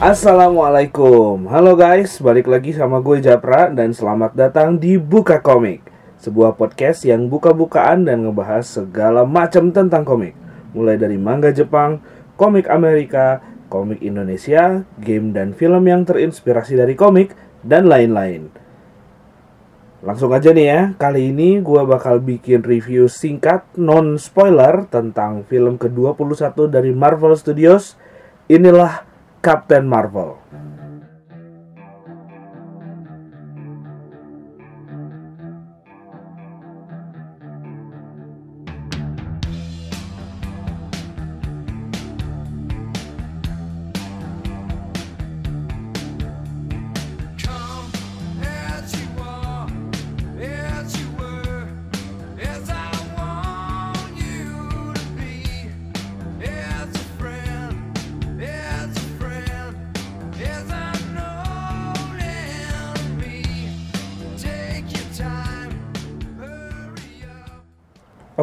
Assalamualaikum. Halo guys, balik lagi sama gue Japra dan selamat datang di Buka Komik. Sebuah podcast yang buka-bukaan dan ngebahas segala macam tentang komik. Mulai dari manga Jepang, komik Amerika, komik Indonesia, game dan film yang terinspirasi dari komik, dan lain-lain. Langsung aja nih ya, kali ini gue bakal bikin review singkat non-spoiler tentang film ke-21 dari Marvel Studios. Inilah Captain Marvel.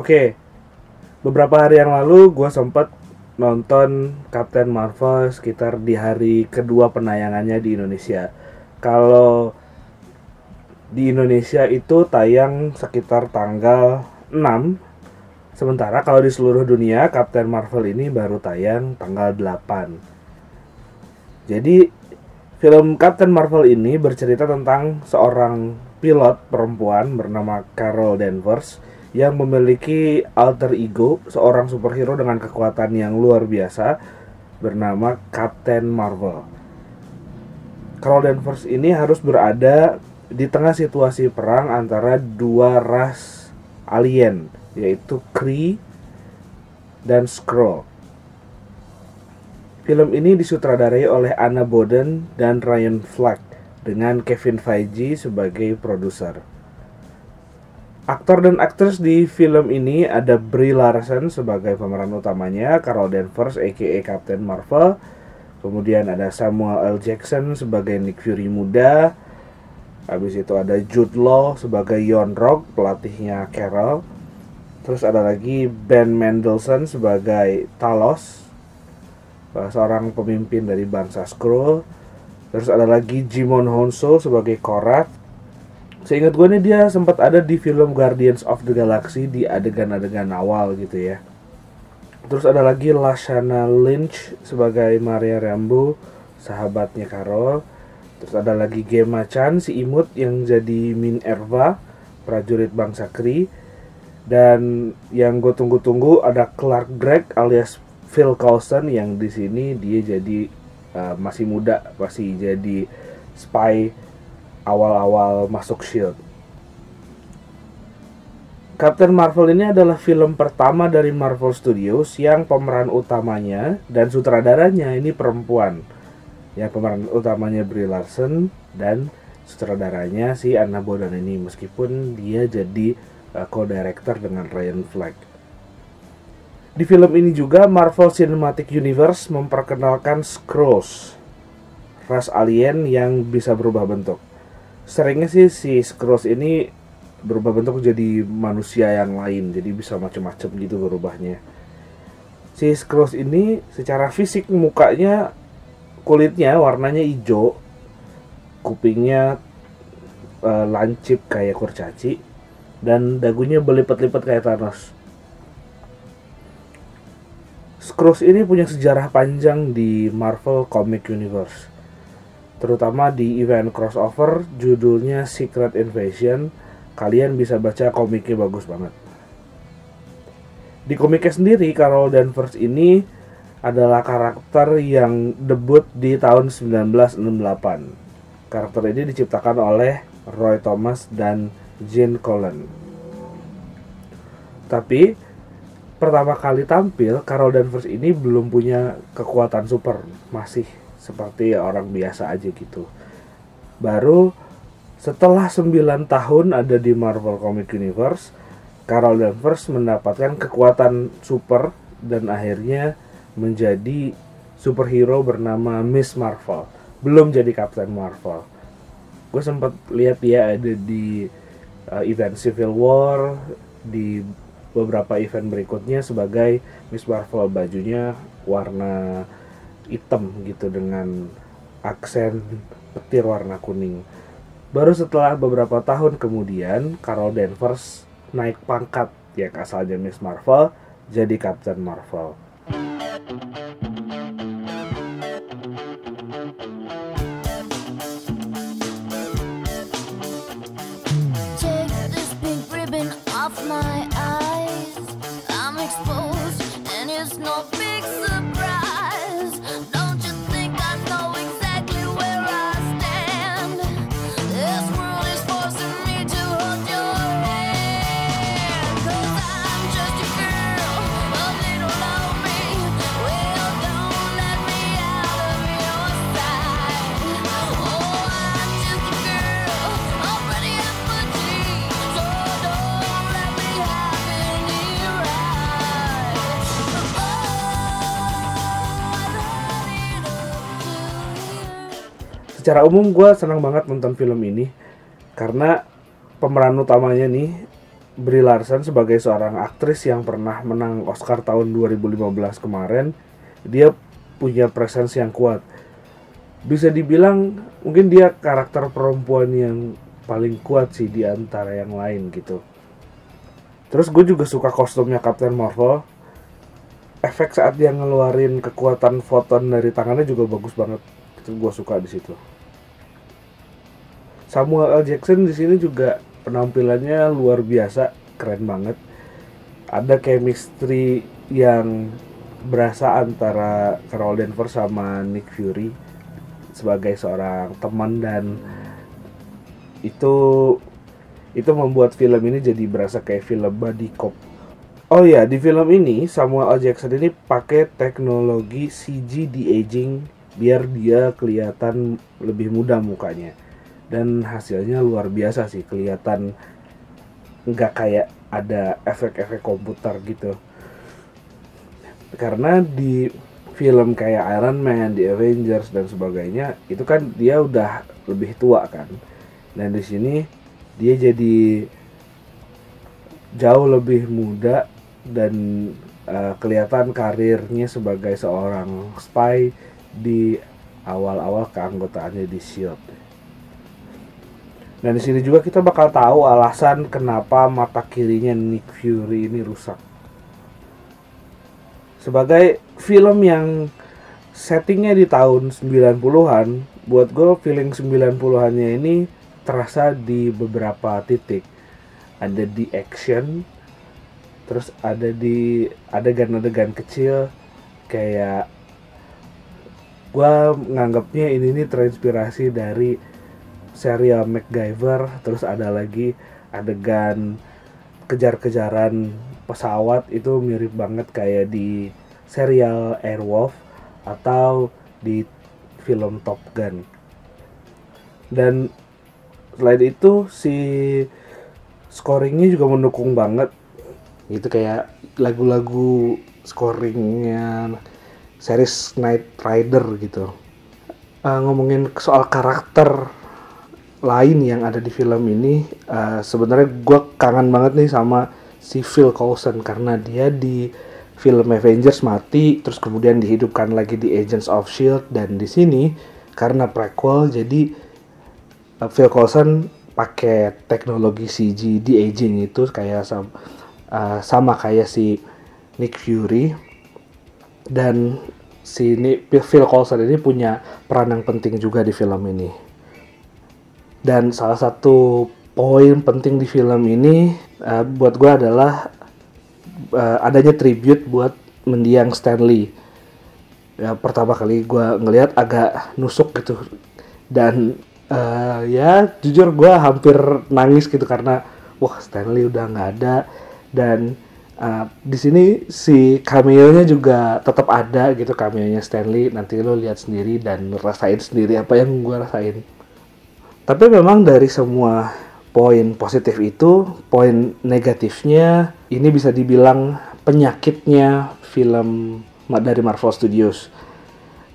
Oke, beberapa hari yang lalu gue sempat nonton Captain Marvel sekitar di hari kedua penayangannya di Indonesia. Kalau di Indonesia itu tayang sekitar tanggal 6 Sementara kalau di seluruh dunia Captain Marvel ini baru tayang tanggal 8 Jadi film Captain Marvel ini bercerita tentang seorang pilot perempuan bernama Carol Danvers yang memiliki alter ego seorang superhero dengan kekuatan yang luar biasa bernama Captain Marvel. Carol Danvers ini harus berada di tengah situasi perang antara dua ras alien yaitu Kree dan Skrull. Film ini disutradarai oleh Anna Boden dan Ryan Fleck dengan Kevin Feige sebagai produser. Aktor dan aktris di film ini ada Brie Larson sebagai pemeran utamanya, Carol Danvers aka Captain Marvel, kemudian ada Samuel L. Jackson sebagai Nick Fury muda, habis itu ada Jude Law sebagai Yon Rock, pelatihnya Carol, terus ada lagi Ben Mendelsohn sebagai Talos, uh, seorang pemimpin dari bangsa Skrull, terus ada lagi Jimon Honso sebagai Korath, Seingat gue nih dia sempat ada di film Guardians of the Galaxy di adegan-adegan awal gitu ya. Terus ada lagi Lashana Lynch sebagai Maria Rambo, sahabatnya Carol. Terus ada lagi Gemma Chan si imut yang jadi Minerva, prajurit bangsa Kree. Dan yang gue tunggu-tunggu ada Clark Gregg alias Phil Coulson yang di sini dia jadi uh, masih muda, masih jadi spy awal-awal masuk Shield. Captain Marvel ini adalah film pertama dari Marvel Studios yang pemeran utamanya dan sutradaranya ini perempuan. Yang pemeran utamanya Brie Larson dan sutradaranya si Anna Boden ini meskipun dia jadi uh, co-director dengan Ryan Fleck. Di film ini juga Marvel Cinematic Universe memperkenalkan Skrulls, ras alien yang bisa berubah bentuk seringnya sih si Skrulls ini berubah bentuk jadi manusia yang lain. Jadi bisa macam-macam gitu berubahnya. Si Skrulls ini secara fisik mukanya kulitnya warnanya hijau kupingnya eh, lancip kayak kurcaci dan dagunya berlipat-lipat kayak Thanos. Skrulls ini punya sejarah panjang di Marvel Comic Universe terutama di event crossover judulnya Secret Invasion. Kalian bisa baca komiknya bagus banget. Di komiknya sendiri Carol Danvers ini adalah karakter yang debut di tahun 1968 karakter ini diciptakan oleh Roy Thomas dan Gene Colan. Tapi pertama kali tampil Carol Danvers ini belum punya kekuatan super masih seperti orang biasa aja gitu. Baru setelah 9 tahun ada di Marvel Comic Universe, Carol Danvers mendapatkan kekuatan super dan akhirnya menjadi superhero bernama Miss Marvel. Belum jadi Captain Marvel. Gue sempat lihat dia ada di uh, event Civil War, di beberapa event berikutnya sebagai Miss Marvel bajunya warna hitam gitu dengan aksen petir warna kuning. Baru setelah beberapa tahun kemudian, Carol Danvers naik pangkat yang asalnya Miss Marvel jadi Captain Marvel. Secara umum gue senang banget nonton film ini karena pemeran utamanya nih Brie Larson sebagai seorang aktris yang pernah menang Oscar tahun 2015 kemarin, dia punya presence yang kuat. Bisa dibilang mungkin dia karakter perempuan yang paling kuat sih di antara yang lain gitu. Terus gue juga suka kostumnya Captain Marvel. Efek saat dia ngeluarin kekuatan foton dari tangannya juga bagus banget. Itu gue suka di situ. Samuel L. Jackson di sini juga penampilannya luar biasa, keren banget. Ada chemistry yang berasa antara Carol Danvers sama Nick Fury sebagai seorang teman dan itu itu membuat film ini jadi berasa kayak film buddy cop. Oh ya, di film ini Samuel L. Jackson ini pakai teknologi CG de aging biar dia kelihatan lebih muda mukanya. Dan hasilnya luar biasa sih, kelihatan nggak kayak ada efek-efek komputer gitu. Karena di film kayak Iron Man, The Avengers dan sebagainya, itu kan dia udah lebih tua kan. Dan di sini dia jadi jauh lebih muda dan eh, kelihatan karirnya sebagai seorang spy di awal-awal keanggotaannya di SHIELD. Dan di sini juga kita bakal tahu alasan kenapa mata kirinya Nick Fury ini rusak. Sebagai film yang settingnya di tahun 90-an, buat gue feeling 90-annya ini terasa di beberapa titik. Ada di action, terus ada di adegan-adegan kecil kayak gua nganggapnya ini nih terinspirasi dari serial MacGyver terus ada lagi adegan kejar-kejaran pesawat itu mirip banget kayak di serial Airwolf atau di film Top Gun. Dan selain itu si scoringnya juga mendukung banget. Itu kayak lagu-lagu scoringnya series Knight Rider gitu. Eh, ngomongin soal karakter lain yang ada di film ini eh, sebenarnya gue kangen banget nih sama si Phil Coulson karena dia di film Avengers mati terus kemudian dihidupkan lagi di Agents of Shield dan di sini karena prequel jadi uh, Phil Coulson pakai teknologi CG di aging itu kayak sam- uh, sama kayak si Nick Fury dan si Phil Coulson ini punya peran yang penting juga di film ini dan salah satu poin penting di film ini uh, buat gue adalah uh, adanya tribute buat mendiang Stanley. Ya pertama kali gue ngelihat agak nusuk gitu. Dan eh, ya jujur gue hampir nangis gitu karena wah Stanley udah nggak ada. Dan eh, di sini si cameo-nya juga tetap ada gitu cameo-nya Stanley. Nanti lo lihat sendiri dan rasain sendiri apa yang gue rasain tapi memang dari semua poin positif itu, poin negatifnya ini bisa dibilang penyakitnya film dari Marvel Studios.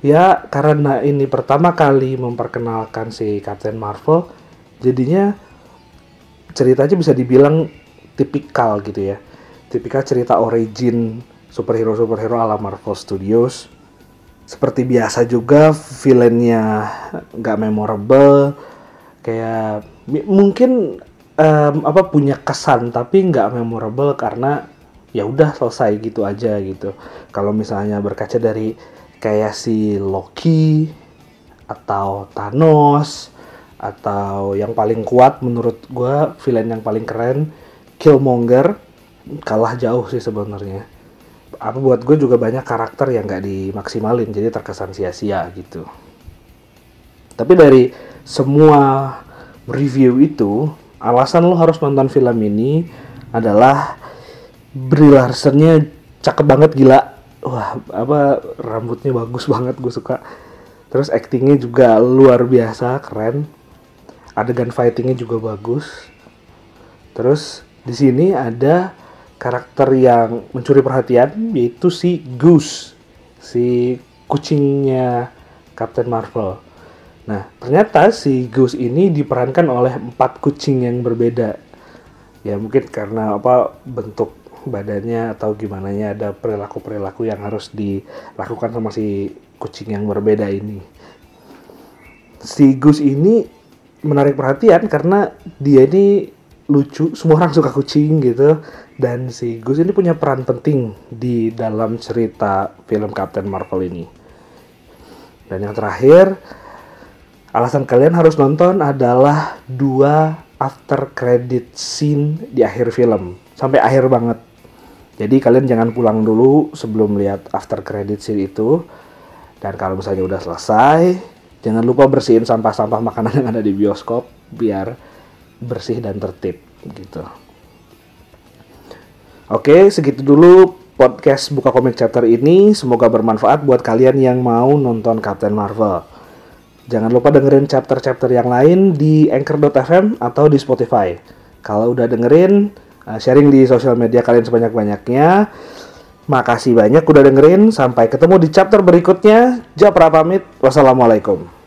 Ya, karena ini pertama kali memperkenalkan si Captain Marvel, jadinya ceritanya bisa dibilang tipikal gitu ya. Tipikal cerita origin superhero-superhero ala Marvel Studios seperti biasa juga villainnya nggak memorable kayak mungkin em, apa punya kesan tapi nggak memorable karena ya udah selesai gitu aja gitu. Kalau misalnya berkaca dari kayak si Loki atau Thanos atau yang paling kuat menurut gua villain yang paling keren Killmonger kalah jauh sih sebenarnya. Apa buat gue juga banyak karakter yang nggak dimaksimalin jadi terkesan sia-sia gitu. Tapi dari semua review itu alasan lo harus nonton film ini adalah Brie cakep banget gila. Wah apa rambutnya bagus banget gue suka. Terus actingnya juga luar biasa keren. Adegan fightingnya juga bagus. Terus di sini ada karakter yang mencuri perhatian yaitu si Goose si kucingnya Captain Marvel nah ternyata si Goose ini diperankan oleh empat kucing yang berbeda. Ya mungkin karena apa bentuk badannya atau gimana nya ada perilaku-perilaku yang harus dilakukan sama si kucing yang berbeda ini. Si Gus ini menarik perhatian karena dia ini lucu semua orang suka kucing gitu. Dan si Gus ini punya peran penting di dalam cerita film Captain Marvel ini. Dan yang terakhir alasan kalian harus nonton adalah dua after credit scene di akhir film sampai akhir banget jadi kalian jangan pulang dulu sebelum lihat after credit scene itu dan kalau misalnya udah selesai jangan lupa bersihin sampah-sampah makanan yang ada di bioskop biar bersih dan tertib gitu Oke, segitu dulu podcast Buka Komik Chapter ini. Semoga bermanfaat buat kalian yang mau nonton Captain Marvel. Jangan lupa dengerin chapter-chapter yang lain di Anchor.fm atau di Spotify. Kalau udah dengerin, uh, sharing di sosial media kalian sebanyak-banyaknya. Makasih banyak udah dengerin. Sampai ketemu di chapter berikutnya. Japra pamit. Wassalamualaikum.